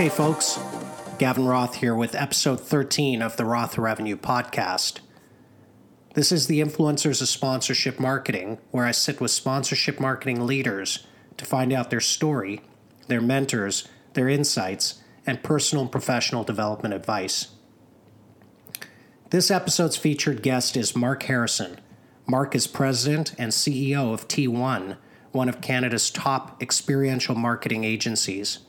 Hey, folks. Gavin Roth here with episode 13 of the Roth Revenue Podcast. This is the Influencers of Sponsorship Marketing, where I sit with sponsorship marketing leaders to find out their story, their mentors, their insights, and personal and professional development advice. This episode's featured guest is Mark Harrison. Mark is president and CEO of T1, one of Canada's top experiential marketing agencies.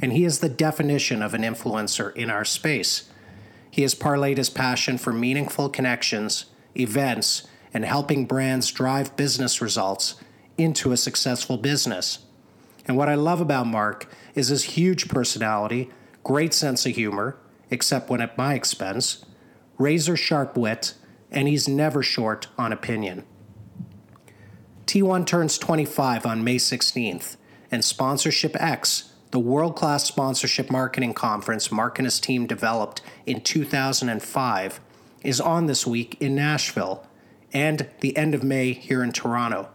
And he is the definition of an influencer in our space. He has parlayed his passion for meaningful connections, events, and helping brands drive business results into a successful business. And what I love about Mark is his huge personality, great sense of humor, except when at my expense, razor sharp wit, and he's never short on opinion. T1 turns 25 on May 16th, and Sponsorship X, the world class sponsorship marketing conference Mark and his team developed in 2005, is on this week in Nashville and the end of May here in Toronto.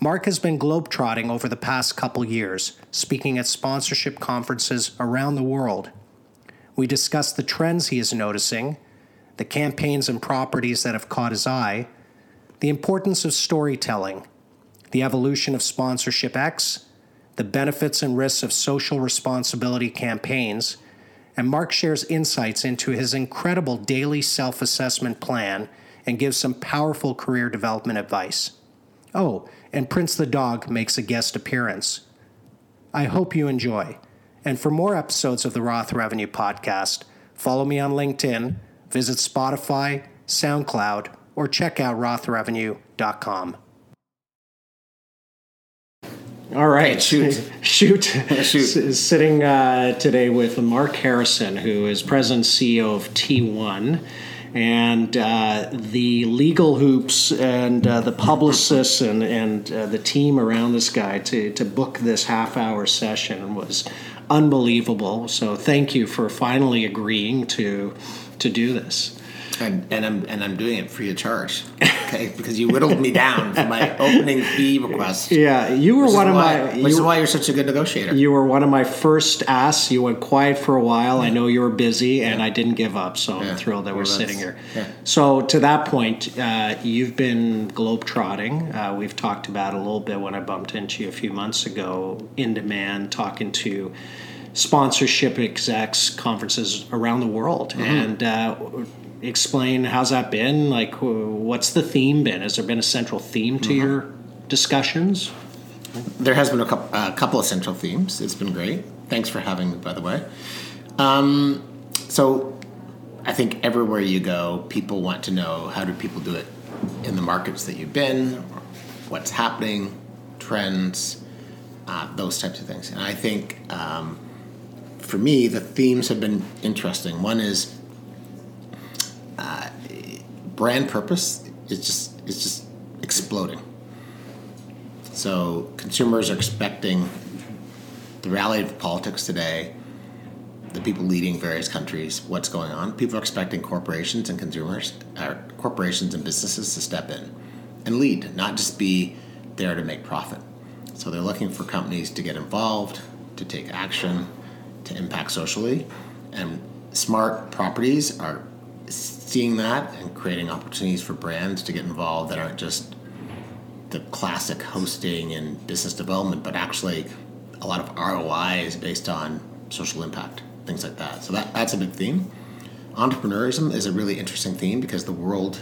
Mark has been globetrotting over the past couple years, speaking at sponsorship conferences around the world. We discuss the trends he is noticing, the campaigns and properties that have caught his eye, the importance of storytelling, the evolution of Sponsorship X, the benefits and risks of social responsibility campaigns, and Mark shares insights into his incredible daily self assessment plan and gives some powerful career development advice. Oh, and Prince the dog makes a guest appearance. I hope you enjoy. And for more episodes of the Roth Revenue Podcast, follow me on LinkedIn, visit Spotify, SoundCloud, or check out rothrevenue.com. All right, shoot. shoot, shoot. S- sitting uh, today with Mark Harrison, who is president CEO of T1, and uh, the legal hoops and uh, the publicists and and uh, the team around this guy to to book this half hour session was unbelievable. So thank you for finally agreeing to to do this. And, and I'm and I'm doing it free of charge, okay? because you whittled me down for my opening fee request. Yeah, you were one of why, my. which is why you're such a good negotiator. You were one of my first asks. You went quiet for a while. I know you were busy, and I didn't give up. So I'm thrilled that Well, we're sitting here. yeah. So to that point, uh, you've been globetrotting. Uh, we've talked about a little bit when I bumped into you a few months ago in demand, talking to sponsorship execs conferences around the world, Mm-hmm. and. Uh, Explain how's that been? Like, what's the theme been? Has there been a central theme Mm-hmm. to your discussions? there has been a couple, a couple of central themes. It's been great. Thanks for having me, by the way. Um, so, I think everywhere you go, people want to know how do people do it in the markets that you've been, what's happening, trends, uh, those types of things. And I think um, for me, the themes have been interesting. One is uh, brand purpose is just is just exploding. So consumers are expecting the reality of politics today, the people leading various countries, what's going on. People are expecting corporations and consumers, uh, corporations and businesses to step in and lead, not just be there to make profit. So they're looking for companies to get involved, to take action, to impact socially, and smart properties are seeing that and creating opportunities for brands to get involved that aren't just the classic hosting and business development, but actually a lot of ROI is based on social impact, things like that. So that, that's a big theme. Entrepreneurism is a really interesting theme because the world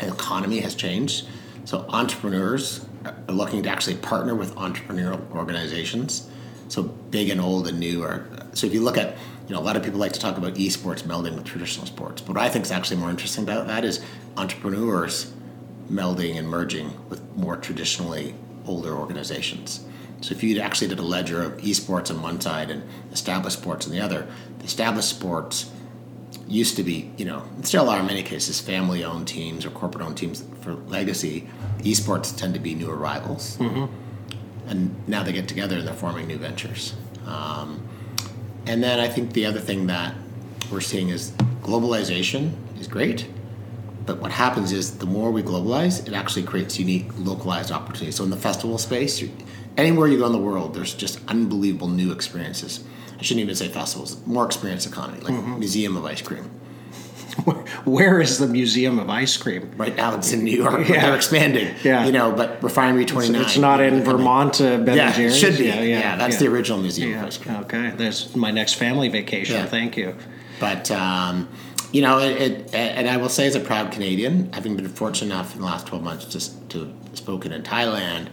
economy has changed. So entrepreneurs are looking to actually partner with entrepreneurial organizations. So big and old and new are. So if you look at, you know, a lot of people like to talk about esports melding with traditional sports. But what I think is actually more interesting about that is entrepreneurs melding and merging with more traditionally older organizations. So if you actually did a ledger of esports on one side and established sports on the other, the established sports used to be, you know, still are in many cases, family-owned teams or corporate-owned teams for legacy. Esports tend to be new arrivals, and now they get together and they're forming new ventures. Um, and then I think the other thing that we're seeing is globalization is great, but what happens is the more we globalize, it actually creates unique localized opportunities. So in the festival space, anywhere you go in the world, there's just unbelievable new experiences. I shouldn't even say festivals, more experience economy, like Mm-hmm. Museum of Ice Cream. Where is the Museum of Ice Cream? Right now it's in New York, Yeah. they're expanding. Yeah. You know, but Refinery 29. It's not in Vermont, uh, Ben Yeah, Jerry's? should be. Yeah, that's the original Museum Yeah, of Ice Cream. okay. There's my next family vacation. Yeah. Thank you. But um, you know, it, it, and I will say, as a proud Canadian, having been fortunate enough in the last twelve months just to have spoken in Thailand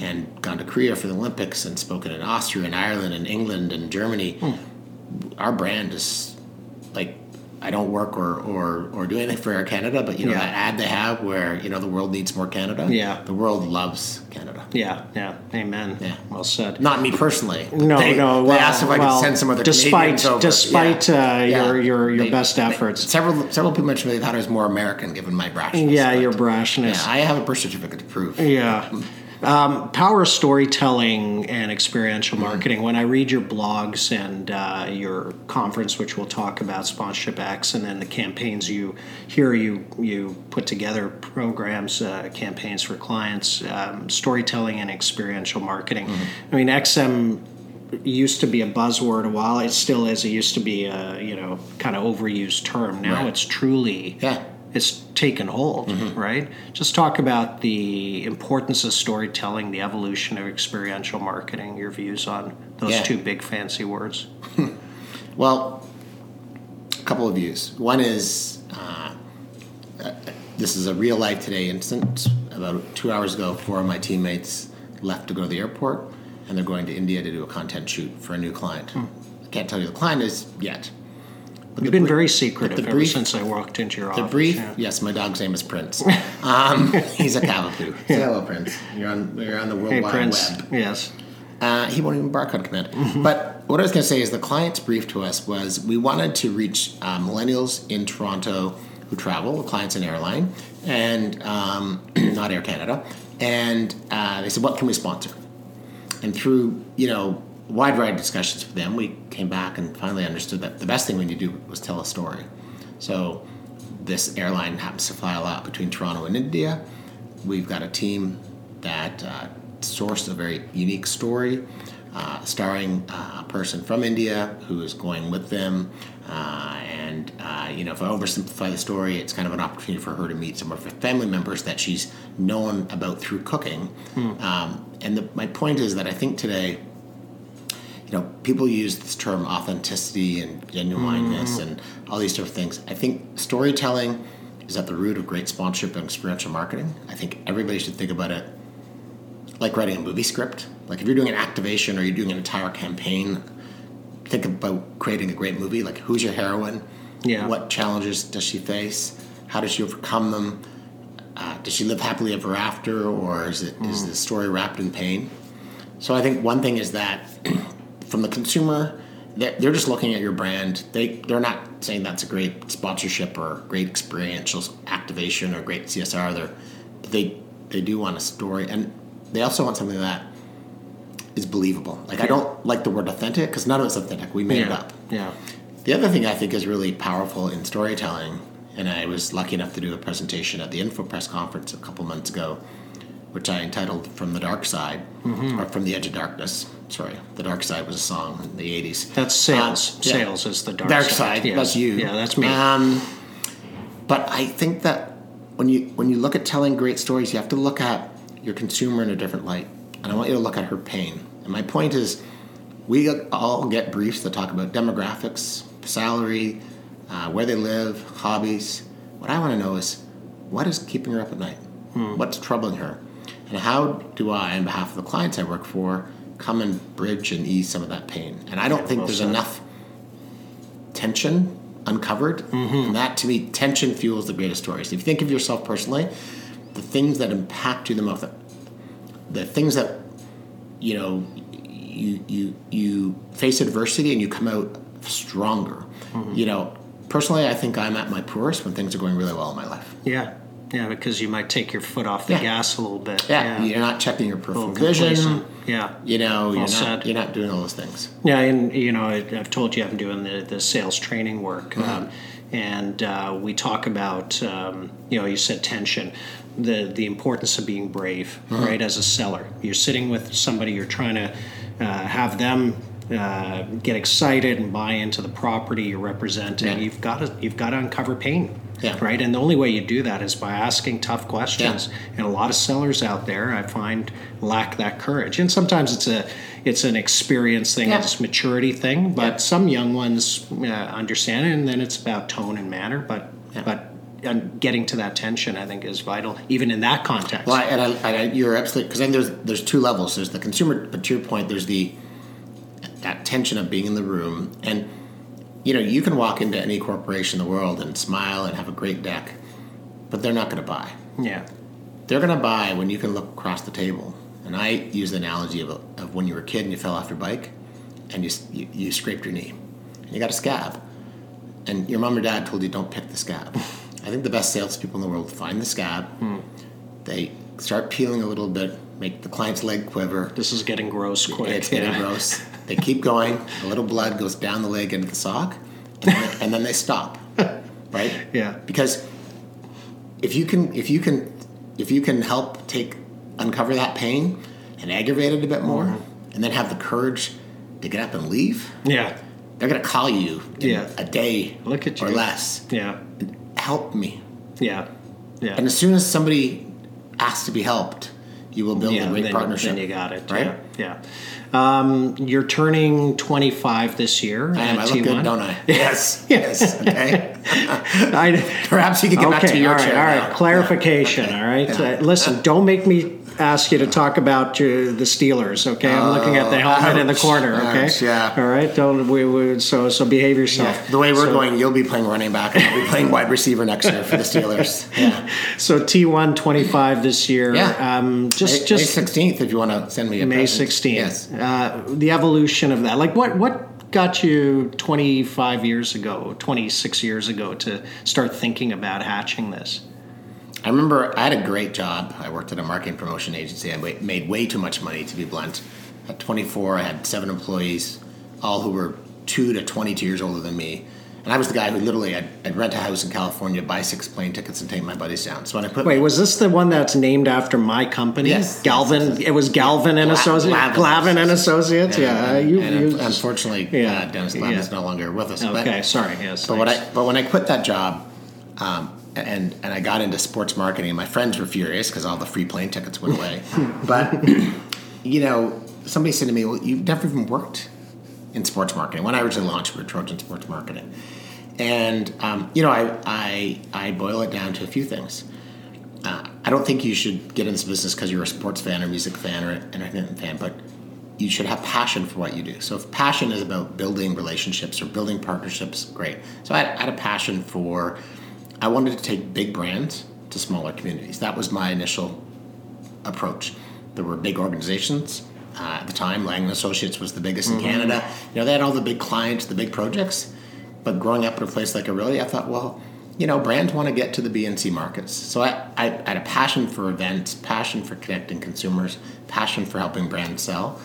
and gone to Korea for the Olympics and spoken in Austria and Ireland and England and Germany, our brand is like. I don't work or, or, or do anything for Air Canada, but you know Yeah. that ad they have where you know the world needs more Canada. Yeah. the world loves Canada. Yeah, yeah. Amen. Yeah. Well said. Not me personally. No, they, no. They well, asked if I well, could send some other despite despite Yeah. uh, Yeah. your your your They- best they- efforts. several several people mentioned they thought I was more American given my brashness. yeah, your brashness. Yeah, I have a birth certificate to prove. Yeah. Um, power of storytelling and experiential Mm-hmm. marketing. When I read your blogs and uh, your conference, which we'll talk about, sponsorship X, and then the campaigns you here you you put together programs, uh, campaigns for clients, um, storytelling and experiential marketing. Mm-hmm. I mean, XM used to be a buzzword a while. It still is. It used to be a you know kind of overused term. Now Right. it's truly Yeah. It's taken hold, Mm-hmm. right? Just talk about the importance of storytelling, the evolution of experiential marketing, your views on those Yeah. two big fancy words. Well, a couple of views. One is uh, uh, this is a real life today instance. About two hours ago, four of my teammates left to go to the airport, and they're going to India to do a content shoot for a new client. Hmm. I can't tell you the client is yet. But You've the been br- very secretive the ever brief- since I walked into your The office. The brief, yeah. yes, my dog's name is Prince. Um, he's a Cavapoo. Say hello, Prince. You're on, you're on the World Hey, Wide Prince. Web. Yes. Uh, he won't even bark on command. Mm-hmm. But what I was going to say is the client's brief to us was we wanted to reach uh, millennials in Toronto who travel, the clients in airline, and um, not Air Canada. And uh, they said, what can we sponsor? And through, you know, wide variety of discussions with them, we came back and finally understood that the best thing we need to do was tell a story. So this airline happens to fly a lot between Toronto and India. We've got a team that uh, sourced a very unique story, uh, starring uh, a person from India who is going with them. Uh, and, uh, you know, if I oversimplify the story, it's kind of an opportunity for her to meet some of her family members that she's known about through cooking. Um, and the, my point is that I think today, you know, people use this term authenticity and genuineness and all these different things. I think storytelling is at the root of great sponsorship and experiential marketing. I think everybody should think about it like writing a movie script. Like if you're doing an activation or you're doing an entire campaign, think about creating a great movie. Like who's your heroine? Yeah. What challenges does she face? How does she overcome them? Uh, does she live happily ever after, or is it is the story wrapped in pain? So I think one thing is that from the consumer, they're, they're just looking at your brand. They they're not saying that's a great sponsorship or great experiential activation or great CSR. They're they they do want a story, and they also want something that is believable. Like I don't like the word authentic because none of it's authentic. We made it up. Yeah. The other thing I think is really powerful in storytelling, and I was lucky enough to do a presentation at the Infopresse conference a couple months ago, which I entitled "From the Dark Side" Mm-hmm. or "From the Edge of Darkness." Sorry, "The Dark Side" was a song in the '80s. That's sales. Uh, yeah. Sales is the dark, Dark side. side. Yes. That's you. Yeah, that's me. Um, but I think that when you when you look at telling great stories, you have to look at your consumer in a different light, and I want you to look at her pain. And my point is, we all get briefs that talk about demographics, salary, uh, where they live, hobbies. What I want to know is, what is keeping her up at night? What's troubling her? And how do I, on behalf of the clients I work for, come and bridge and ease some of that pain? And I don't think well there's said. enough tension uncovered. And that, to me, tension fuels the greatest stories. If you think of yourself personally, the things that impact you the most, the things that, you know, you, you, you face adversity and you come out stronger. Mm-hmm. You know, personally, I think I'm at my poorest when things are going really well in my life. yeah. Yeah, because you might take your foot off the Yeah. gas a little bit. Yeah, you're not checking your peripheral vision. Yeah. You know, you're not you're not doing all those things. Yeah, and you know, I- I've told you I'm doing the, the sales training work, Mm-hmm. um, and uh, we talk about um, you know, you said tension, the the importance of being brave, Mm-hmm. right? As a seller, you're sitting with somebody, you're trying to uh, have them uh, get excited and buy into the property you're representing, Yeah. you've got to you've got to uncover pain. Yeah. Right. And the only way you do that is by asking tough questions. And a lot of sellers out there, I find, lack that courage. And sometimes it's a it's an experience thing, Yeah. it's a maturity thing. But Yeah. some young ones uh, understand it, and then it's about tone and manner. But Yeah. but and getting to that tension, I think, is vital, even in that context. Well, and, I, and I, you're absolutely because then there's there's two levels. There's the consumer, but to your point, there's the that tension of being in the room, and you know you can walk into any corporation in the world and smile and have a great deck, but they're not going to buy. yeah. They're going to buy when you can look across the table. And I use the analogy of, of when you were a kid and you fell off your bike, and you, you you scraped your knee, and you got a scab, and your mom or dad told you don't pick the scab. I think the best salespeople in the world find the scab. Hmm. They start peeling a little bit, make the client's leg quiver. This is getting gross quick. It's getting yeah. gross. They keep going. A little blood goes down the leg into the sock, and then, and then they stop. Right? Yeah. Because if you can, if you can, if you can help take uncover that pain and aggravate it a bit more, Mm-hmm. and then have the courage to get up and leave, Yeah. they're going to call you in Yeah. a day Look at you. or less. Yeah. Help me. Yeah. Yeah. And as soon as somebody asks to be helped, you will build yeah, a great then, partnership. Then you got it. right? Yeah. yeah. Um, you're turning 25 this year. I am. I look T1. good, don't I? Yes. yes. Okay. I, Perhaps you can get back to your all right, chair. all right. now. Clarification, Yeah. all right. Uh, listen, don't make me ask you to talk about uh, the Steelers. Okay, I'm looking at the helmet in the corner. Okay, ouch, yeah. All right. Don't we, we so so behave yourself. Yeah, the way we're So- going, you'll be playing running back, and I'll be playing wide receiver next year for the Steelers. Yeah, So T1 25 this year. Yeah. Um, just May, just sixteenth, if you want to send me a May present. 16th. Yes. Uh, the evolution of that. Like what what got you 25 years ago, 26 years ago to start thinking about hatching this? I remember I had a great job. I worked at a marketing promotion agency. I made way too much money, to be blunt. At 24, I had seven employees, all who were two to 22 years older than me. And I was the guy who literally, I'd, I'd rent a house in California, buy six plane tickets, and take my buddies down. So when I put Wait, was this the one that's named after my company? Yes. Galvin. It was Galvin and Gla- Associates. Glavin Glavin and Associates. Yeah, and, you. and you unfortunately, Yeah. uh, Dennis Lamb Yeah. is no longer with us. okay, But, sorry. Yes. but what. I but when I quit that job, um, and and I got into sports marketing, and my friends were furious because all the free plane tickets went away. but you know, somebody said to me, "Well, you've never even worked in sports marketing." When I originally launched, we were Trojan Sports Marketing, and um, you know, I, I I boil it down to a few things. Uh, I don't think you should get in this business because you're a sports fan or music fan or entertainment fan, but you should have passion for what you do. So if passion is about building relationships or building partnerships, great. So I had, I had a passion for, I wanted to take big brands to smaller communities. That was my initial approach. There were big organizations uh, at the time. Lang Associates was the biggest in Canada. You know, they had all the big clients, the big projects. But growing up in a place like Orillia, I thought, well, you know, brands want to get to the BNC markets. So I, I, I had a passion for events, passion for connecting consumers, passion for helping brands sell.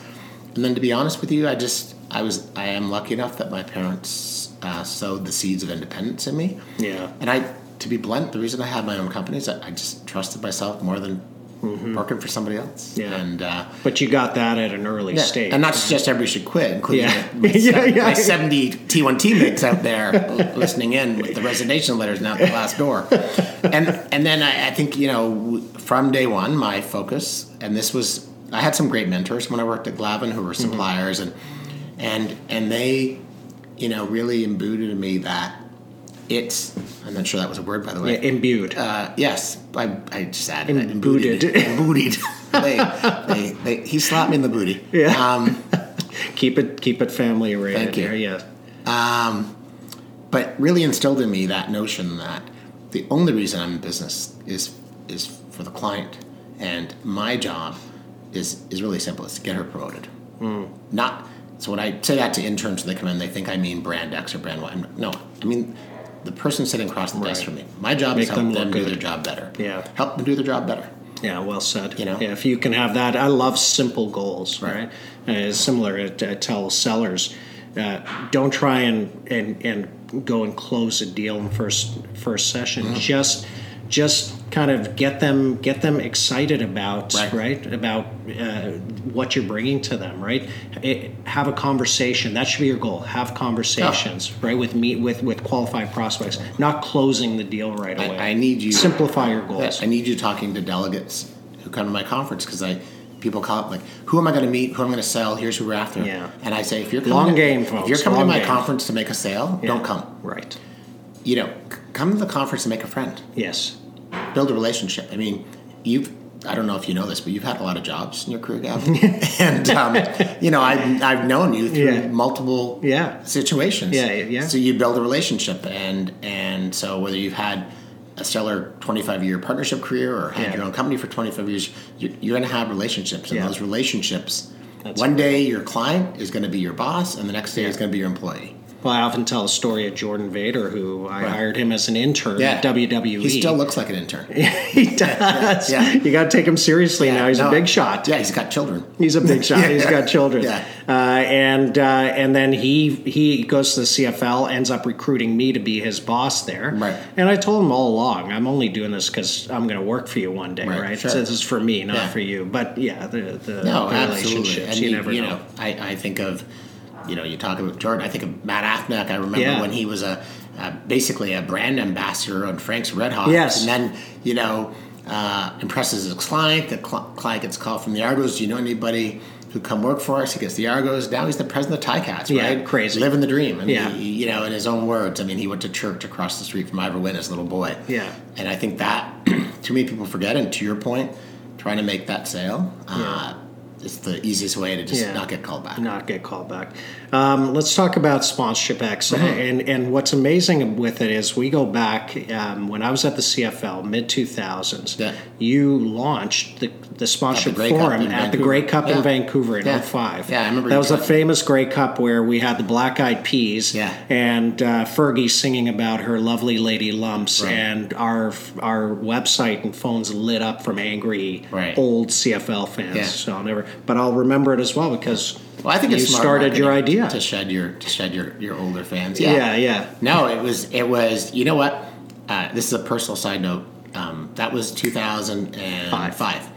And then to be honest with you, I just I was I am lucky enough that my parents uh, sowed the seeds of independence in me. Yeah. And I, to be blunt, the reason I had my own company is that I just trusted myself more than working for somebody else. Yeah. And uh, But you got that at an early yeah, stage. and not to suggest everybody should quit, including Yeah. my, Yeah, se- yeah. my 70 T1 teammates out there listening in with the resignation letters now at the last door. And and then I, I think, you know, from day one, my focus, and this was, I had some great mentors when I worked at Glavin who were Mm-hmm. suppliers, and and and they, you know, really imbued in me that it's, I'm not sure that was a word, by the way. Yeah, imbued. Uh, yes, I, I just added that. Imbooted. They, they, they, he slapped me in the booty. Yeah. Um, keep it keep it family oriented. Thank you. There, yeah. but really instilled in me that notion that the only reason I'm in business is is for the client, and my job is is really simple: is to get her promoted. Not so when I say that to interns when they come in, they think I mean brand X or brand Y. No, I mean the person sitting across the desk Right. from me. My job Make is help them them, do good. their job better. Yeah. help them do their job better. Yeah, well said. You know? yeah, if you can have that, I love simple goals. Right. Right, uh, similar. I, I tell sellers, uh, don't try and, and and go and close a deal in first first session. Mm-hmm. Just just kind of get them get them excited about Right. right, about uh, what you're bringing to them right it, have a conversation that should be your goal have conversations right with me with with qualified prospects not closing the deal right away I need you- simplify your goals I need you talking to delegates who come to my conference because I people call up like, who am I going to meet? Who am I going to sell? Here's who we're after. Yeah. And I say, if you're coming Long to, game, if you're coming to my game. conference to make a sale, don't come. right You know, come to the conference to make a friend. yes build a relationship. I mean, you've I don't know if you know this, but you've had a lot of jobs in your career, Gavin. and um, you know, I've I've known you through Yeah. multiple Yeah. situations. Yeah, yeah. So you build a relationship, and and so whether you've had a stellar 25 year partnership career or had Yeah. your own company for 25 years, you're, you're going to have relationships, and Yeah. those relationships. That's one day your client is going to be your boss, and the next day is going to be your employee. Well i often tell a story of jordan vader who i Right. hired him as an intern at wwe He still looks like an intern. he does yeah. you got to take him seriously now he's No. a big shot Yeah, he's got children. He's a big shot. He's got children, Yeah. uh, and uh, and then he he goes to the CFL, ends up recruiting me to be his boss there. Right. And I told him all along, I'm only doing this because I'm going to work for you one day, Right, right? sure. So this is for me, not Yeah. for you. But yeah, the the, No, the absolutely. And you, never know. I, I think of, you know, you talk about Jordan. I think of Matt Afinec. I remember Yeah. when he was a, a basically a brand ambassador on Frank's Red Hot. Yes. And then, you know, uh, impresses his client. The cl- client gets called from the Argos. Do you know anybody who come work for us? He gets the Argos. Now he's the president of Ticats, Yeah, right? crazy. Living the dream. I mean, Yeah. he- you know, in his own words. I mean, he went to church across the street from Ivor Wynn as a little boy. Yeah. And I think that, too many people forget. And to your point, trying to make that sale, uh, it's the easiest way to just Yeah. not get called back. not get called back. Um, let's talk about sponsorship X, Mm-hmm. and and what's amazing with it is we go back um, when I was at the CFL mid two thousands. Yeah. You launched the the sponsorship Cup forum at the Vancouver. Grey Cup in Vancouver in Yeah. 05. Yeah, I remember That was the talking- famous Grey Cup where we had the Black Eyed Peas. Yeah. And uh, Fergie singing about her lovely lady lumps, Right. and our our website and phones lit up from angry Right. old CFL fans. Yeah. So I'll never, but I'll remember it as well because Well, I think you started your idea. to shed your to shed your, your older fans. yeah, Yeah. yeah. No, it was it was. You know what? Uh, this is a personal side note. Um, that was 2005, Five.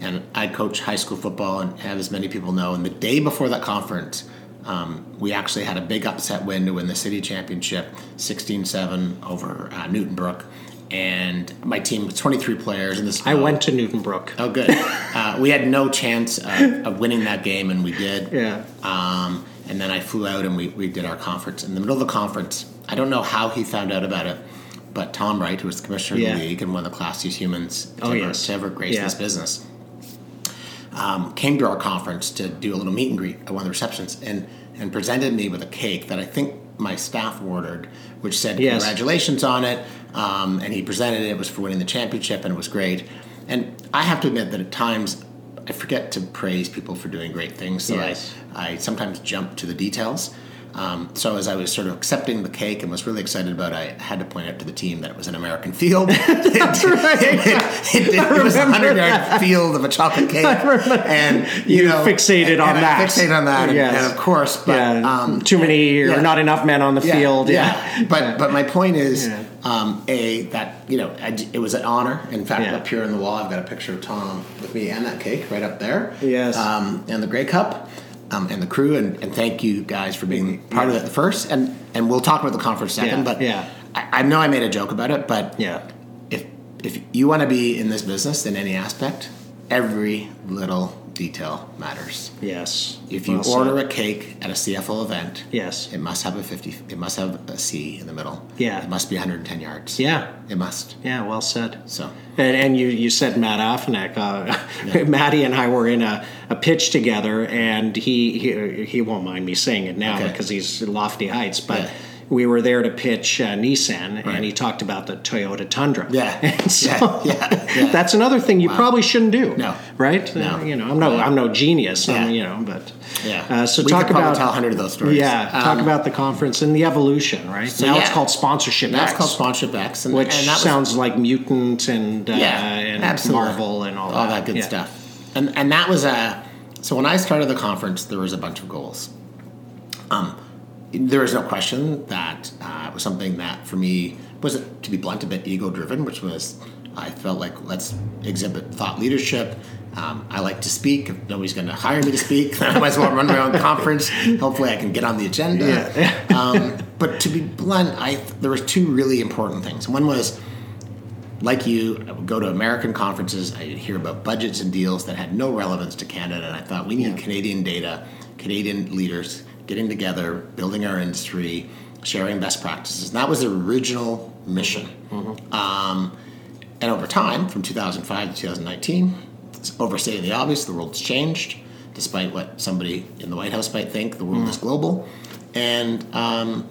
and I coach high school football and have as many people know. And the day before that conference, um, we actually had a big upset win to win the city championship, 16-7 over uh, Newtonbrook. And my team was 23 players. And this I went to Newtonbrook. Oh, good. uh, we had no chance of, of winning that game, and we did. Yeah. Um, and then I flew out and we, we did our conference. In the middle of the conference, I don't know how he found out about it, but Tom Wright, who was the commissioner Yeah. of the league and one of the classiest humans to, Oh, ever, yes. to ever grace Yeah. this business, um, came to our conference to do a little meet and greet at one of the receptions and, and presented me with a cake that I think my staff ordered, which said Yes. congratulations on it. Um, and he presented it. It was for winning the championship, and it was great. And I have to admit that at times I forget to praise people for doing great things. So Yes. I, I sometimes jump to the details. Um, so as I was sort of accepting the cake and was really excited about, it, I had to point out to the team that it was an American field. That's right. it, it, it was a hundred yard field of a chocolate cake, and You know, fixated on and I that. Fixated on that, and, Yes. and of course, but yeah. um, Too many yeah. or not enough men on the yeah, field. Yeah. But but my point is, Yeah. um, a that you know I it was an honor. In fact, Yeah. up here in the wall, I've got a picture of Tom with me and that cake right up there. Yes. Um, and the Grey Cup. Um, and the crew, and, and thank you guys for being part of it first, and and we'll talk about the conference second. Yeah, But yeah. I, I know I made a joke about it, but Yeah. if if you want to be in this business in any aspect, every little detail matters. Yes. If you Well said. order a cake at a CFL event, Yes. it must have a 50 it must have a C in the middle. Yeah. It must be 110 yards. Yeah. It must. Yeah. Well said. So And, and you, you said Matt Afinec. Uh, Matty and I were in a, a pitch together, and he, he he won't mind me saying it now Okay. because he's Lofty Heights. But Yeah. we were there to pitch uh, Nissan, Right. and he talked about the Toyota Tundra. Yeah. And so Yeah, yeah, yeah. that's another thing you probably shouldn't do. No. Right? No. Uh, you know, I'm no Yeah. I'm no genius. I'm, Yeah. you know, but yeah. Uh, so we talk about tell 100 of those stories. Yeah, talk Um, about the conference and the evolution. Right now, it's called sponsorship. That's X, called sponsorship X, and, which and that was, sounds like mutant and uh, yeah, and absolutely. Marvel and all, all that good Yeah. stuff. And and that was a so when I started the conference, there was a bunch of goals. Um, there is no question that uh, it was something that for me was to be blunt a bit ego driven, which was I felt like let's exhibit thought leadership. Um, I like to speak. If nobody's going to hire me to speak, I might as well run my own conference. Hopefully, I can get on the agenda. Yeah. um, but to be blunt, I there was two really important things. One was, like you, I would go to American conferences. I would hear about budgets and deals that had no relevance to Canada, and I thought we need Yeah. Canadian data, Canadian leaders getting together, building our industry, sharing best practices. And that was the original mission. Um, and over time, from 2005 to 2019, it's overstating the obvious, the world's changed, despite what somebody in the White House might think, the world is global. And um,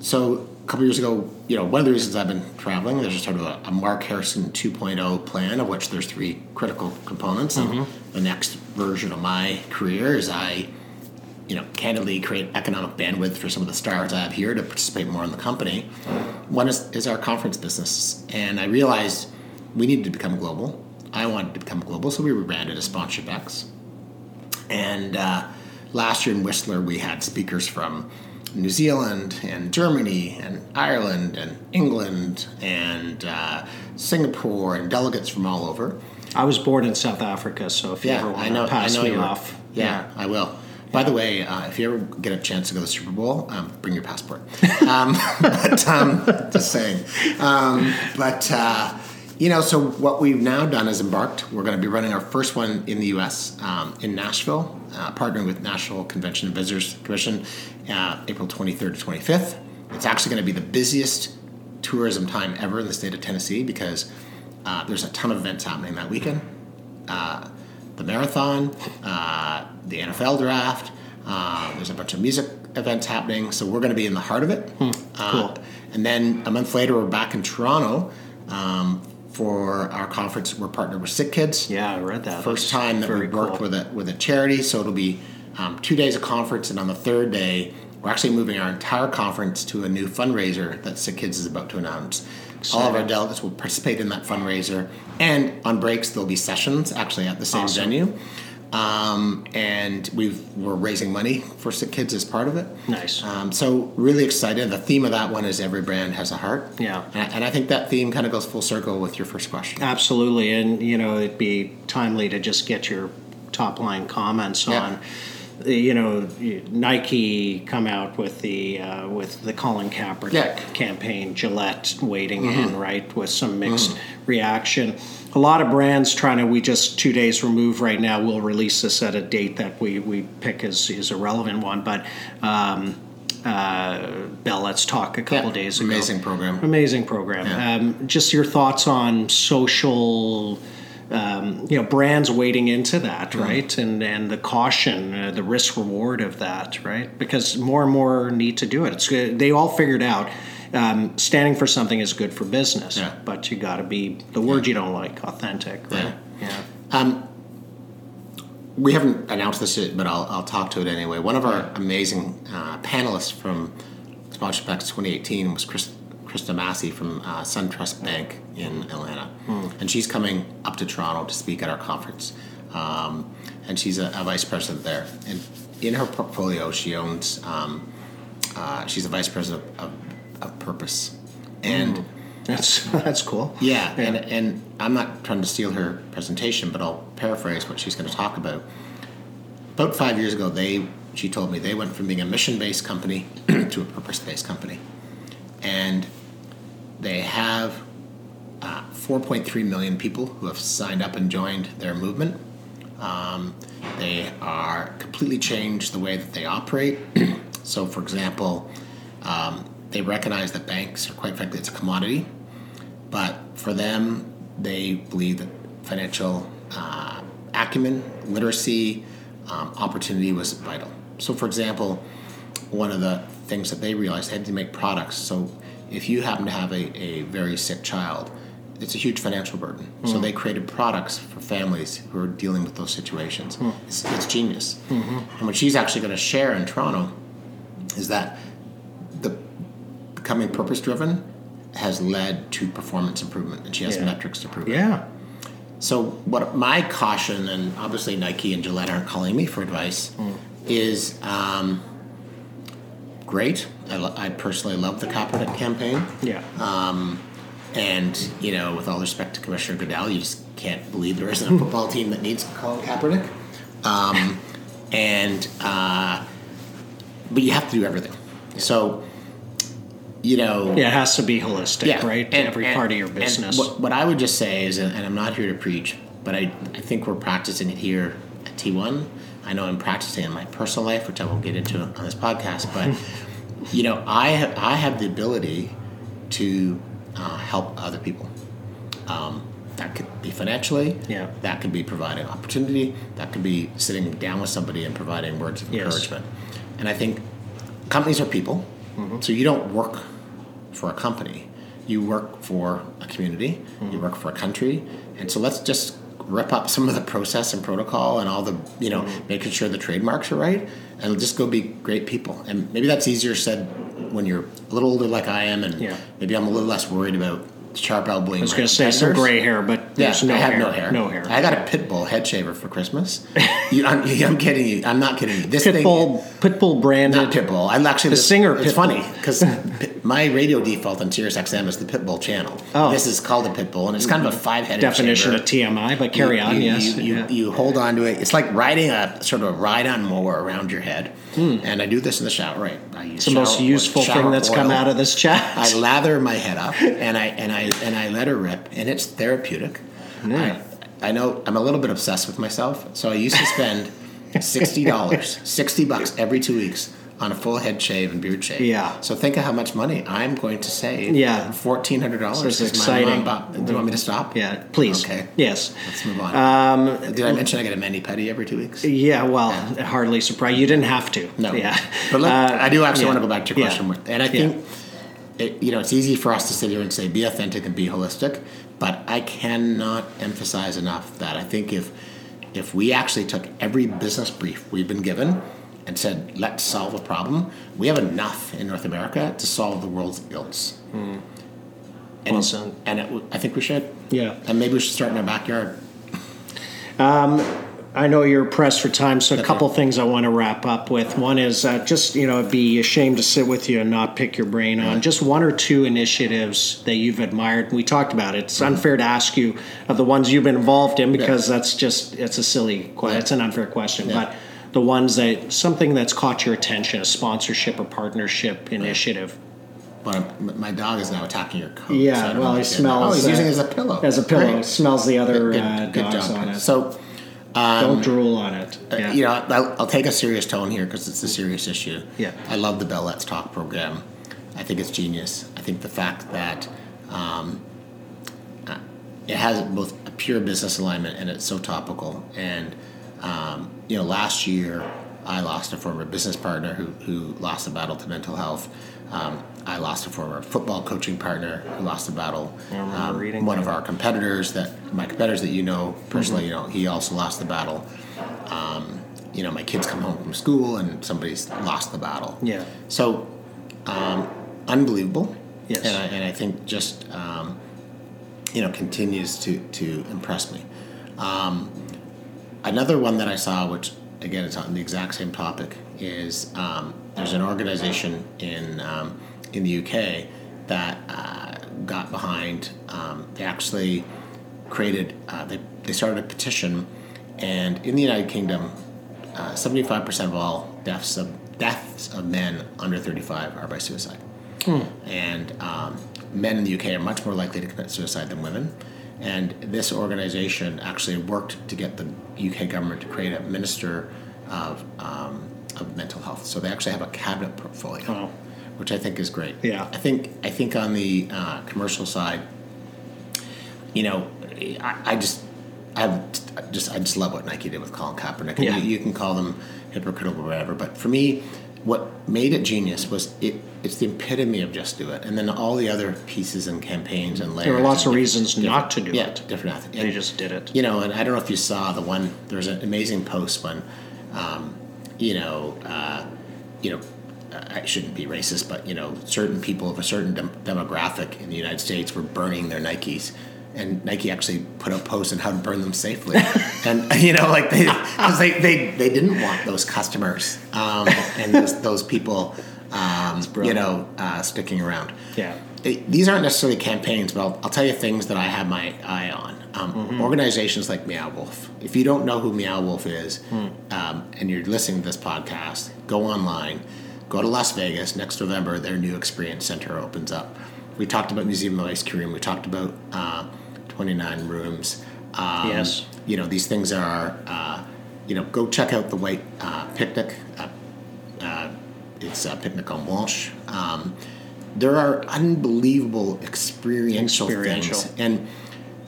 so a couple years ago, you know, one of the reasons I've been traveling, there's sort of a, a Mark Harrison 2.0 plan, of which there's three critical components. And the next version of my career is I, you know, candidly create economic bandwidth for some of the stars I have here to participate more in the company. One is, is our conference business. And I realized we needed to become global. I wanted to become global, so we rebranded as Sponsorship X. And uh, last year in Whistler, we had speakers from New Zealand and Germany and Ireland and England and uh, Singapore and delegates from all over. I was born in South Africa, so if you ever want I know. to pass I know me off, Yeah, I will. By the way, uh, if you ever get a chance to go to the Super Bowl, um, bring your passport. Um, but um, just saying. Um, but uh, you know, so what we've now done is embarked. We're going to be running our first one in the U.S. Um, in Nashville, uh, partnering with National Convention and Visitors Commission, uh, April 23rd to 25th. It's actually going to be the busiest tourism time ever in the state of Tennessee because uh, there's a ton of events happening that weekend uh, the marathon, uh, the NFL draft. Uh, there's a bunch of music events happening, so we're going to be in the heart of it. Uh, cool. and then a month later, we're back in Toronto um, for our conference. We're partnered with Sick Kids. yeah, I read that. First That's time that we've worked cool. with a with a charity, so it'll be um, two days of conference, and on the third day, we're actually moving our entire conference to a new fundraiser that Sick Kids is about to announce. All of our delegates will participate in that fundraiser, and on breaks there'll be sessions actually at the same Awesome. venue. Um, and we've we're raising money for Sick Kids as part of it. Nice. Um, so really excited. The theme of that one is every brand has a heart. Yeah. and, and I think that theme kind of goes full circle with your first question. Absolutely, and you know it'd be timely to just get your top line comments Yeah. on. You know, Nike come out with the uh, with the Colin Kaepernick Yeah. Mm-hmm. campaign. Gillette wading in right with some mixed reaction. A lot of brands trying to. We just two days remove right now. We'll release this at a date that we we pick as is a relevant one, but. Um, uh, Bell, let's talk a couple Yeah, days ago. amazing program. Amazing program. Yeah. Um, just your thoughts on social, um, you know, brands wading into that, right? And and the caution, uh, the risk reward of that, right? Because more and more need to do it. It's good. They all figured out. Um, standing for something is good for business, Yeah. but you got to be the word you don't like, authentic, right? Yeah. we haven't announced this yet, but I'll, I'll talk to it anyway. One of our amazing uh, panelists from Sponsorship X 2018 was Chris, Krista Massey from uh, SunTrust Bank in Atlanta. And she's coming up to Toronto to speak at our conference. Um, and she's a, a vice president there. And in her portfolio, she owns, um, uh, she's a vice president of, of, of Purpose. And That's that's cool. yeah, and and I'm not trying to steal her presentation, but I'll paraphrase what she's going to talk about. About five years ago, they she told me they went from being a mission-based company to a purpose-based company, and they have uh, 4.3 million people who have signed up and joined their movement. Um, they are completely changed the way that they operate. so, for example, um, they recognize that banks are quite frankly it's a commodity, but for them, they believe that financial uh, acumen, literacy, um, opportunity was vital. So, for example, one of the things that they realized they had to make products. So, if you happen to have a, a very sick child, it's a huge financial burden. So they created products for families who are dealing with those situations. It's, it's genius. And what she's actually going to share in Toronto is that becoming purpose driven has led to performance improvement, and she has Yeah. metrics to prove it. Yeah. So, what my caution, and obviously Nike and Gillette aren't calling me for advice, is um, great. I, lo- I personally love the Kaepernick campaign. Yeah. And you know, with all respect to Commissioner Goodell, you just can't believe there isn't a football team that needs Colin Kaepernick. Um, and uh, but you have to do everything. So you know, Yeah, it has to be holistic, right? and- Every and- part of your business. What, what I would just say is, and I'm not here to preach, but I, I think we're practicing it here at T1. I know I'm practicing it in my personal life, which I won't get into on this podcast, but you know, I have I have the ability to uh, help other people. Um, that could be financially. Yeah. That could be providing opportunity. That could be sitting down with somebody and providing words of Yes. encouragement. And I think companies are people, so you don't work for a company. You work for a community. You mm-hmm. work for a country. And so let's just rip up some of the process and protocol and all the you know mm-hmm. making sure the trademarks are right and just go be great people. And maybe that's easier said when you're a little older like I am, and Yeah. maybe I'm a little less worried about sharp elbowing. I was going to say some gray hair, but there's no I have hair. no hair. No hair. I got a pit bull head shaver for Christmas. you, I'm, I'm kidding you. I'm not kidding you. This thing, Pitbull, Pitbull branded. not Pitbull. I'm actually The singer It's Pitbull. funny because my radio default on Sirius XM is the Pitbull channel. Oh. This is called a Pitbull, and it's kind of a five-headed definition shaver. of TMI, but carry You- on. you, yes. You, yeah. you hold on to it. It's like riding a sort of a ride-on mower around your head. Hmm. And I do this in the shower. Right. I use it's the most useful thing that's come out of this chat. I lather my head up and I and I and I let her rip, and it's therapeutic. Yeah. I, I know I'm a little bit obsessed with myself, so I used to spend sixty dollars, sixty bucks every two weeks on a full head shave and beard shave. Yeah. So think of how much money I'm going to save. Yeah. fourteen hundred dollars. This is exciting. Do you want me to stop? yeah, please. Okay. Yes. Let's move on. Um, Did I mention I get a mani pedi every two weeks? yeah, well, hardly surprised. You didn't have to. No. Yeah. But look, Uh, I do actually yeah. want to go back to your question. with- And I Yeah. think, it, you know, it's easy for us to sit here and say, be authentic and be holistic. But I cannot emphasize enough that I think if, if we actually took every business brief we've been given and said, let's solve a problem, we have enough in North America to solve the world's ills. Hmm. And. Well said. and it, I think we should. Yeah. And maybe we should start in our backyard. Um, I know you're pressed for time, so a couple things I want to wrap up with. One is uh, just, you know, it'd be ashamed to sit with you and not pick your brain on just one or two initiatives that you've admired. We talked about it. It's Mm-hmm. unfair to ask you of the ones you've been involved in because that's just, it's a silly, que- Yeah. it's an unfair question. Yeah. But the ones that, something that's caught your attention, a sponsorship or partnership initiative. But my dog is now attacking your coat. Yeah, so well, he if you did that. smells, Oh, he's using uh, it as a pillow. As a pillow, Great. smells the other Good, uh, good dogs job. on it. So, Don't drool on it. Yeah. Uh, you know, I'll, I'll take a serious tone here because it's a serious issue. Yeah. I love the Bell Let's Talk program. I think it's genius. I think the fact that um, uh, it has both a pure business alignment and it's so topical. And um, you know, last year I lost a former business partner who who lost a battle to mental health. Um, I lost a former football coaching partner who lost a battle. Um, reading one of our competitors that my competitors that you know personally, you know, he also lost the battle. Um, you know, my kids come home from school and somebody's lost the battle. Yeah. So, um, unbelievable. Yes. And I, and I think just um, you know continues to to impress me. Um, another one that I saw, which again it's on the exact same topic, is um, there's an organization in um, in the UK that uh, got behind. Um, they actually created. Uh, they they started a petition, and in the United Kingdom, seventy five percent of all deaths of deaths of men under thirty five are by suicide and um, men in the UK are much more likely to commit suicide than women. And this organization actually worked to get the UK government to create a minister of, um, of mental health. So they actually have a cabinet portfolio, which I think is great. Yeah. I think I think on the uh, commercial side, you know, I, I just I just I just love what Nike did with Colin Kaepernick. Yeah. you, you can call them hypocritical or whatever, but for me, what made it genius was it. It's the epitome of just do it, and then all the other pieces and campaigns and layers. There were lots of reasons not to do yeah, it. different. ath- They just did it. you know, and I don't know if you saw the one. There was an amazing post when, um, you know, uh, you know, I shouldn't be racist, but you know, certain people of a certain dem- demographic in the United States were burning their Nikes, and Nike actually put up posts on how to burn them safely, and you know, like they because they, they they didn't want those customers um, and those, those people, um, you know, uh, sticking around. Yeah. it- these aren't necessarily campaigns, but I'll, I'll tell you things that I have my eye on. Um, Mm-hmm. Organizations like Meow Wolf. If you don't know who Meow Wolf is, um, and you're listening to this podcast, go online, go to Las Vegas next November. Their new experience center opens up. We talked about Museum of Ice Cream. We talked about uh, 29 rooms. Um, Yes. You know these things are. Uh, you know, go check out the White uh, Picnic. Uh, uh, it's a picnic on Walsh. Um, there are unbelievable experiential, Experiential. things, and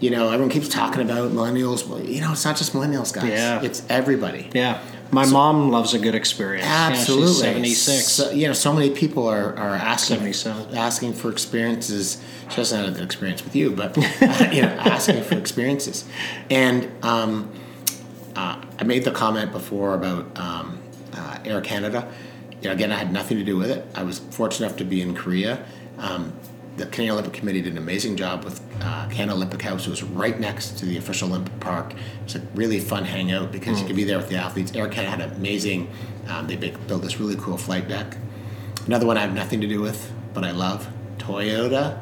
you know everyone keeps talking about millennials. Well, you know, it's not just millennials, guys. Yeah. it's everybody. Yeah. My mom loves a good experience. Absolutely, Yeah, she's 76. So, you know, so many people are, are asking asking for experiences. She doesn't have a good experience with you, but uh, you know, asking for experiences. And um, uh, I made the comment before about um, uh, Air Canada. You know, again, I had nothing to do with it. I was fortunate enough to be in Korea. Um, the Canadian Olympic Committee did an amazing job with uh, Canada Olympic House. It was right next to the official Olympic Park. It was a really fun hangout because you could be there with the athletes. Air Canada had an amazing. Um, they built this really cool flight deck. Another one I have nothing to do with, but I love Toyota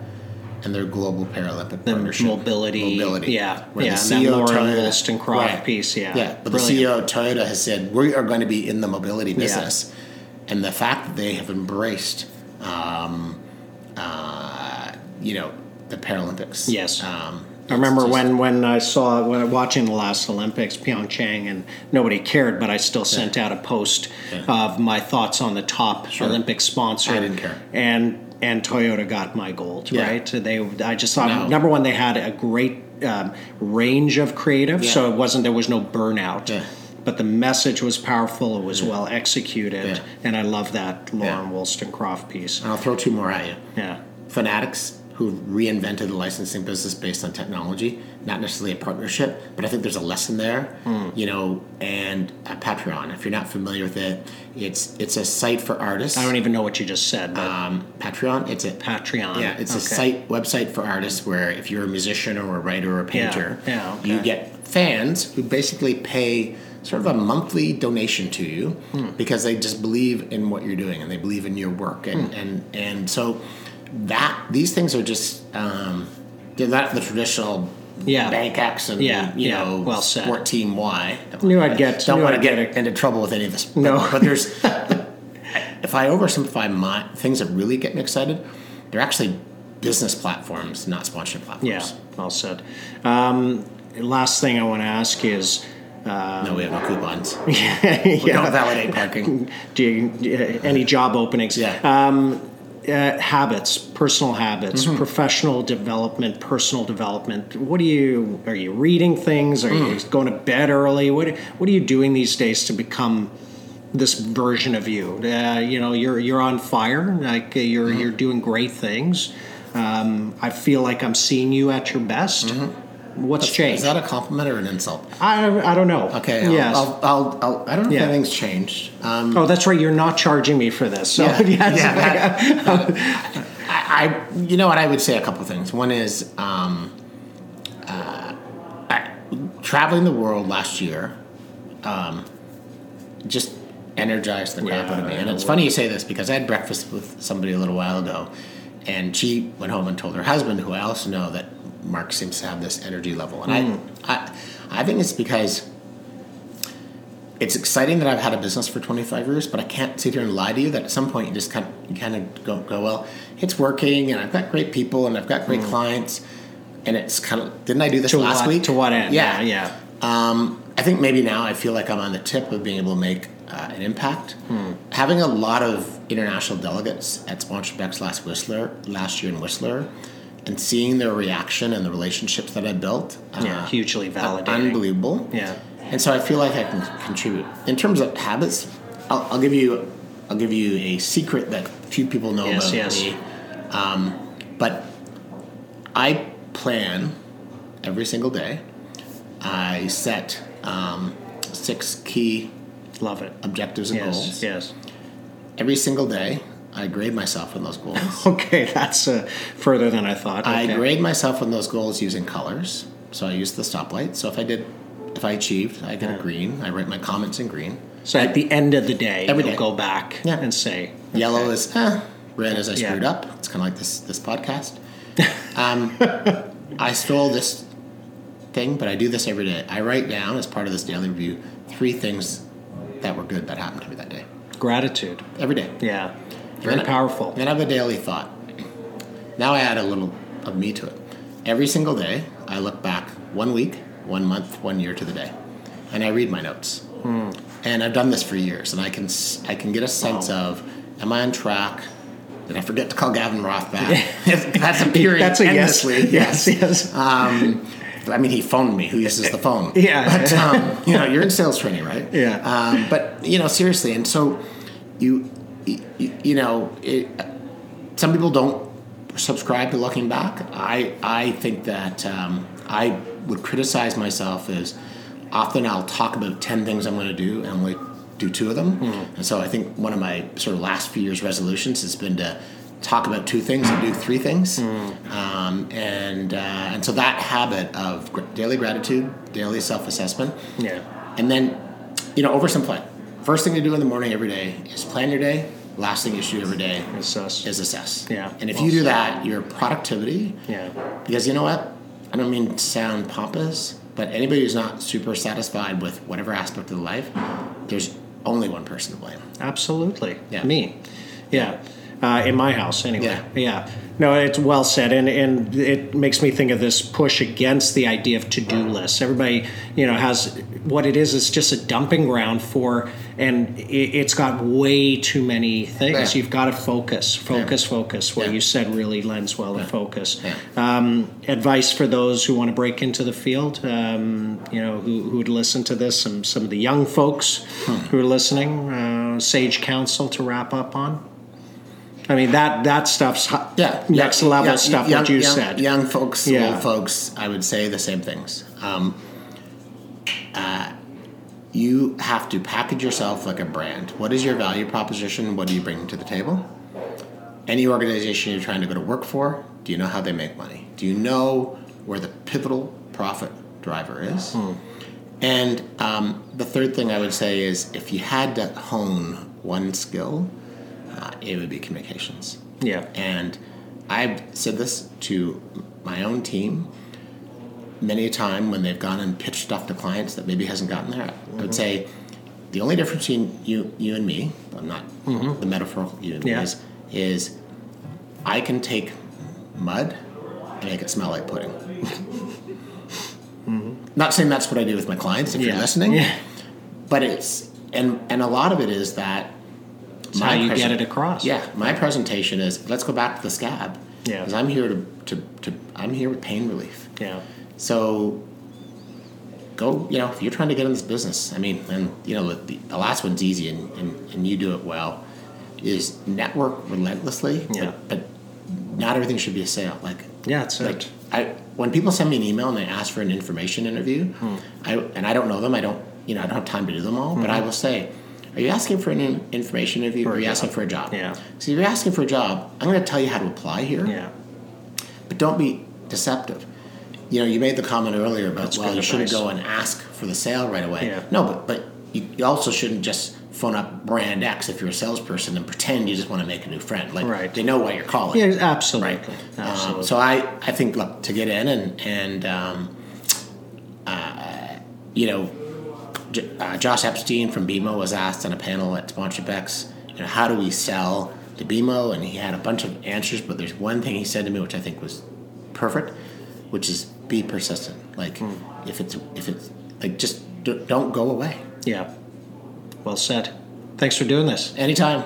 and their global Paralympic The partnership. mobility, yeah, Where yeah, the and CEO of Lauren Toyota- Woolstencroft piece, yeah. yeah. But Brilliant. the CEO of Toyota has said we are going to be in the mobility business, and the fact that they have embraced, um, uh, you know, the Paralympics. Yes. Um, I remember just- when, when I saw when watching the last Olympics, Pyeongchang, and nobody cared, but I still sent out a post Yeah. of my thoughts on the top Olympic sponsor. I didn't care. And and Toyota got my gold, Yeah. right? They I just thought No. number one they had a great um, range of creative, so it wasn't there was no burnout. Yeah. But the message was powerful. It was well executed, Yeah. and I love that Lauren Yeah. Woolstencroft piece. And I'll throw two more at you. Yeah, Fanatics, who reinvented the licensing business based on technology, not necessarily a partnership, but I think there's a lesson there. Hmm. You know, and Patreon. If you're not familiar with it, it's it's a site for artists. I don't even know what you just said, but um, Patreon. It's a Patreon. Yeah, it's a site website for artists where if you're a musician or a writer or a painter, yeah, okay. you get fans who basically pay sort of a monthly donation to you Hmm. because they just believe in what you're doing and they believe in your work and Hmm. and and so that these things are just um, they're not the traditional Yeah. bank X and Yeah, you yeah, know well said. sport team Y. Knew I'd get- don't want to get, get into trouble with any of this. No. but, there's if I oversimplify my things that really get me excited, they're actually business platforms, not sponsorship platforms. Yeah, well said. Um, last thing I want to ask is, No, we have no coupons. We yeah, don't validate parking. do you, any job openings? Yeah. Uh, habits, personal habits, Mm-hmm. professional development, personal development. What are you? Are you reading things? Are you Mm. going to bed early? What What are you doing these days to become this version of you? Uh, you know, you're you're on fire. Like you're Mm-hmm. you're doing great things. Um, I feel like I'm seeing you at your best. What's Is changed? Is that a compliment or an insult? I, I don't know. Okay. I'll, Yes. I'll, I'll, I'll, I don't know Yeah. if anything's changed. Um, oh, that's right. You're not charging me for this. So Yeah, yes. yeah, I, I, you know what? I would say a couple things. One is, um, uh, I, traveling the world last year, um, just energized the crap Yeah, out of me. And it's funny you say this because I had breakfast with somebody a little while ago, and she went home and told her husband, who I also know that Mark seems to have this energy level, and Hmm. I, I, I think it's because it's exciting that I've had a business for 25 years, but I can't sit here and lie to you that at some point you just kind of, you kind of go, go, well, it's working and I've got great people and I've got great clients. And it's kind of, didn't I do this Hmm. to last what, week? To what end? Yeah. yeah. Um, I think maybe now I feel like I'm on the tip of being able to make uh, an impact. Hmm. Having a lot of international delegates at Sponsorship X last Whistler, last year in Whistler, and seeing their reaction and the relationships that I built. Yeah, hugely validating. Unbelievable. Yeah. And so I feel like I can contribute. In terms of habits, I'll, I'll give you I'll give you a secret that few people know Yes, about yes. me. Um, but I plan every single day. I set um, six key Love it. objectives and Yes. goals. Yes. Every single day, I grade myself on those goals. Okay, that's uh, further than I thought. I grade myself on those goals using colors. So I use the stoplight. So if I did, if I achieved, I get a green. I write my comments in green. So at the end of the day, Every day. go back Yeah. and say, Yellow is, eh, read as I Yeah. screwed up. It's kind of like this this podcast. Um, I stole this thing, but I do this every day. I write down as part of this daily review three things that were good that happened to me that day. Gratitude. Every day. Yeah. Very Then I- powerful. Then I have a daily thought. Now I add a little of me to it. Every single day, I look back one week, one month, one year to the day, and I read my notes. And I've done this for years, and I can I can get a sense of, am I on track? Did I forget to call Gavin Roth back? That's appearing That's a yes. endlessly. Yes, yes. Um, I mean, he phoned me. Who uses the phone? Yeah. But um, you know, you're in sales training, right? Yeah. Um, but you know, seriously, and so you, you, know, it, some people don't subscribe to looking back. I I think that um, I would criticize myself as often I'll talk about ten things I'm going to do and only do two of them. And so I think one of my sort of last few years resolutions has been to talk about two things and do three things. Um, and uh, and so that habit of gr- daily gratitude, daily self assessment, Yeah. and then, you know, oversimplify. First thing to do in the morning every day is plan your day. Last thing you should do every day Assess. is assess. Yeah, And if well you do that, your productivity, Yeah. because you know what? I don't mean to sound pompous, but anybody who's not super satisfied with whatever aspect of life, there's only one person to blame. Absolutely. Yeah. Me. Yeah. Uh, in my house, anyway. Yeah. Yeah. No, it's well said, and and it makes me think of this push against the idea of to-do lists. Everybody, you know, has what it is. It's just a dumping ground for, and it, it's got way too many things. Yeah. You've got to focus, focus, focus. What Yeah. you said really lends well to focus. Yeah. Um, advice for those who want to break into the field, um, you know, who, who would listen to this, and some of the young folks Hmm. who are listening, uh, sage counsel to wrap up on. I mean that that stuff's Yeah, next yeah, level yeah, stuff. Young, what you young, said, young folks, Yeah. old folks, I would say the same things. Um, uh, you have to package yourself like a brand. What is your value proposition? What do you bring to the table? Any organization you're trying to go to work for, do you know how they make money? Do you know where the pivotal profit driver is? And um, the third thing I would say is if you had to hone one skill, uh, it would be communications. yeah, And I've said this to my own team many a time when they've gone and pitched stuff to clients that maybe hasn't gotten there. I would mm-hmm. say the only difference between you, you and me, I'm not mm-hmm. the metaphorical you and Yeah. me, is, is I can take mud and make it smell like pudding. Mm-hmm. Not saying that's what I do with my clients if yeah. you're listening, Yeah. but it's and and a lot of it is that It's how you get it across. yeah, my presentation is let's go back to the scab. Yeah. Because I'm here to, to, to I'm here with pain relief. yeah, So go, you know, if you're trying to get in this business, I mean, and you know, the, the last one's easy and, and, and you do it well, is network relentlessly. Yeah. But, but not everything should be a sale. Like yeah. it's like it. I when people send me an email and they ask for an information interview, Hmm. I and I don't know them. I don't you know I don't have time to do them all. But I will say, are you asking for an in- information interview or are Hmm. you asking for a job? Yeah. So if you're asking for a job, I'm going to tell you how to apply here. Yeah, But don't be deceptive. You know, you made the comment earlier about That's well, you shouldn't go and ask for the sale right away. Yeah. No, but but you, you also shouldn't just phone up brand X if you're a salesperson and pretend you just want to make a new friend. Like Right. they know why you're calling. yeah. Absolutely, Right. absolutely. Um, so I, I think look to get in and and um, uh, you know, J- uh, Josh Epstein from BMO was asked on a panel at Sponsorship X, you know, how do we sell to BMO? And he had a bunch of answers, but there's one thing he said to me which I think was perfect, which is be persistent. Like hmm. if it's if it's like just d- don't go away. yeah. Well said. Thanks for doing this. Anytime.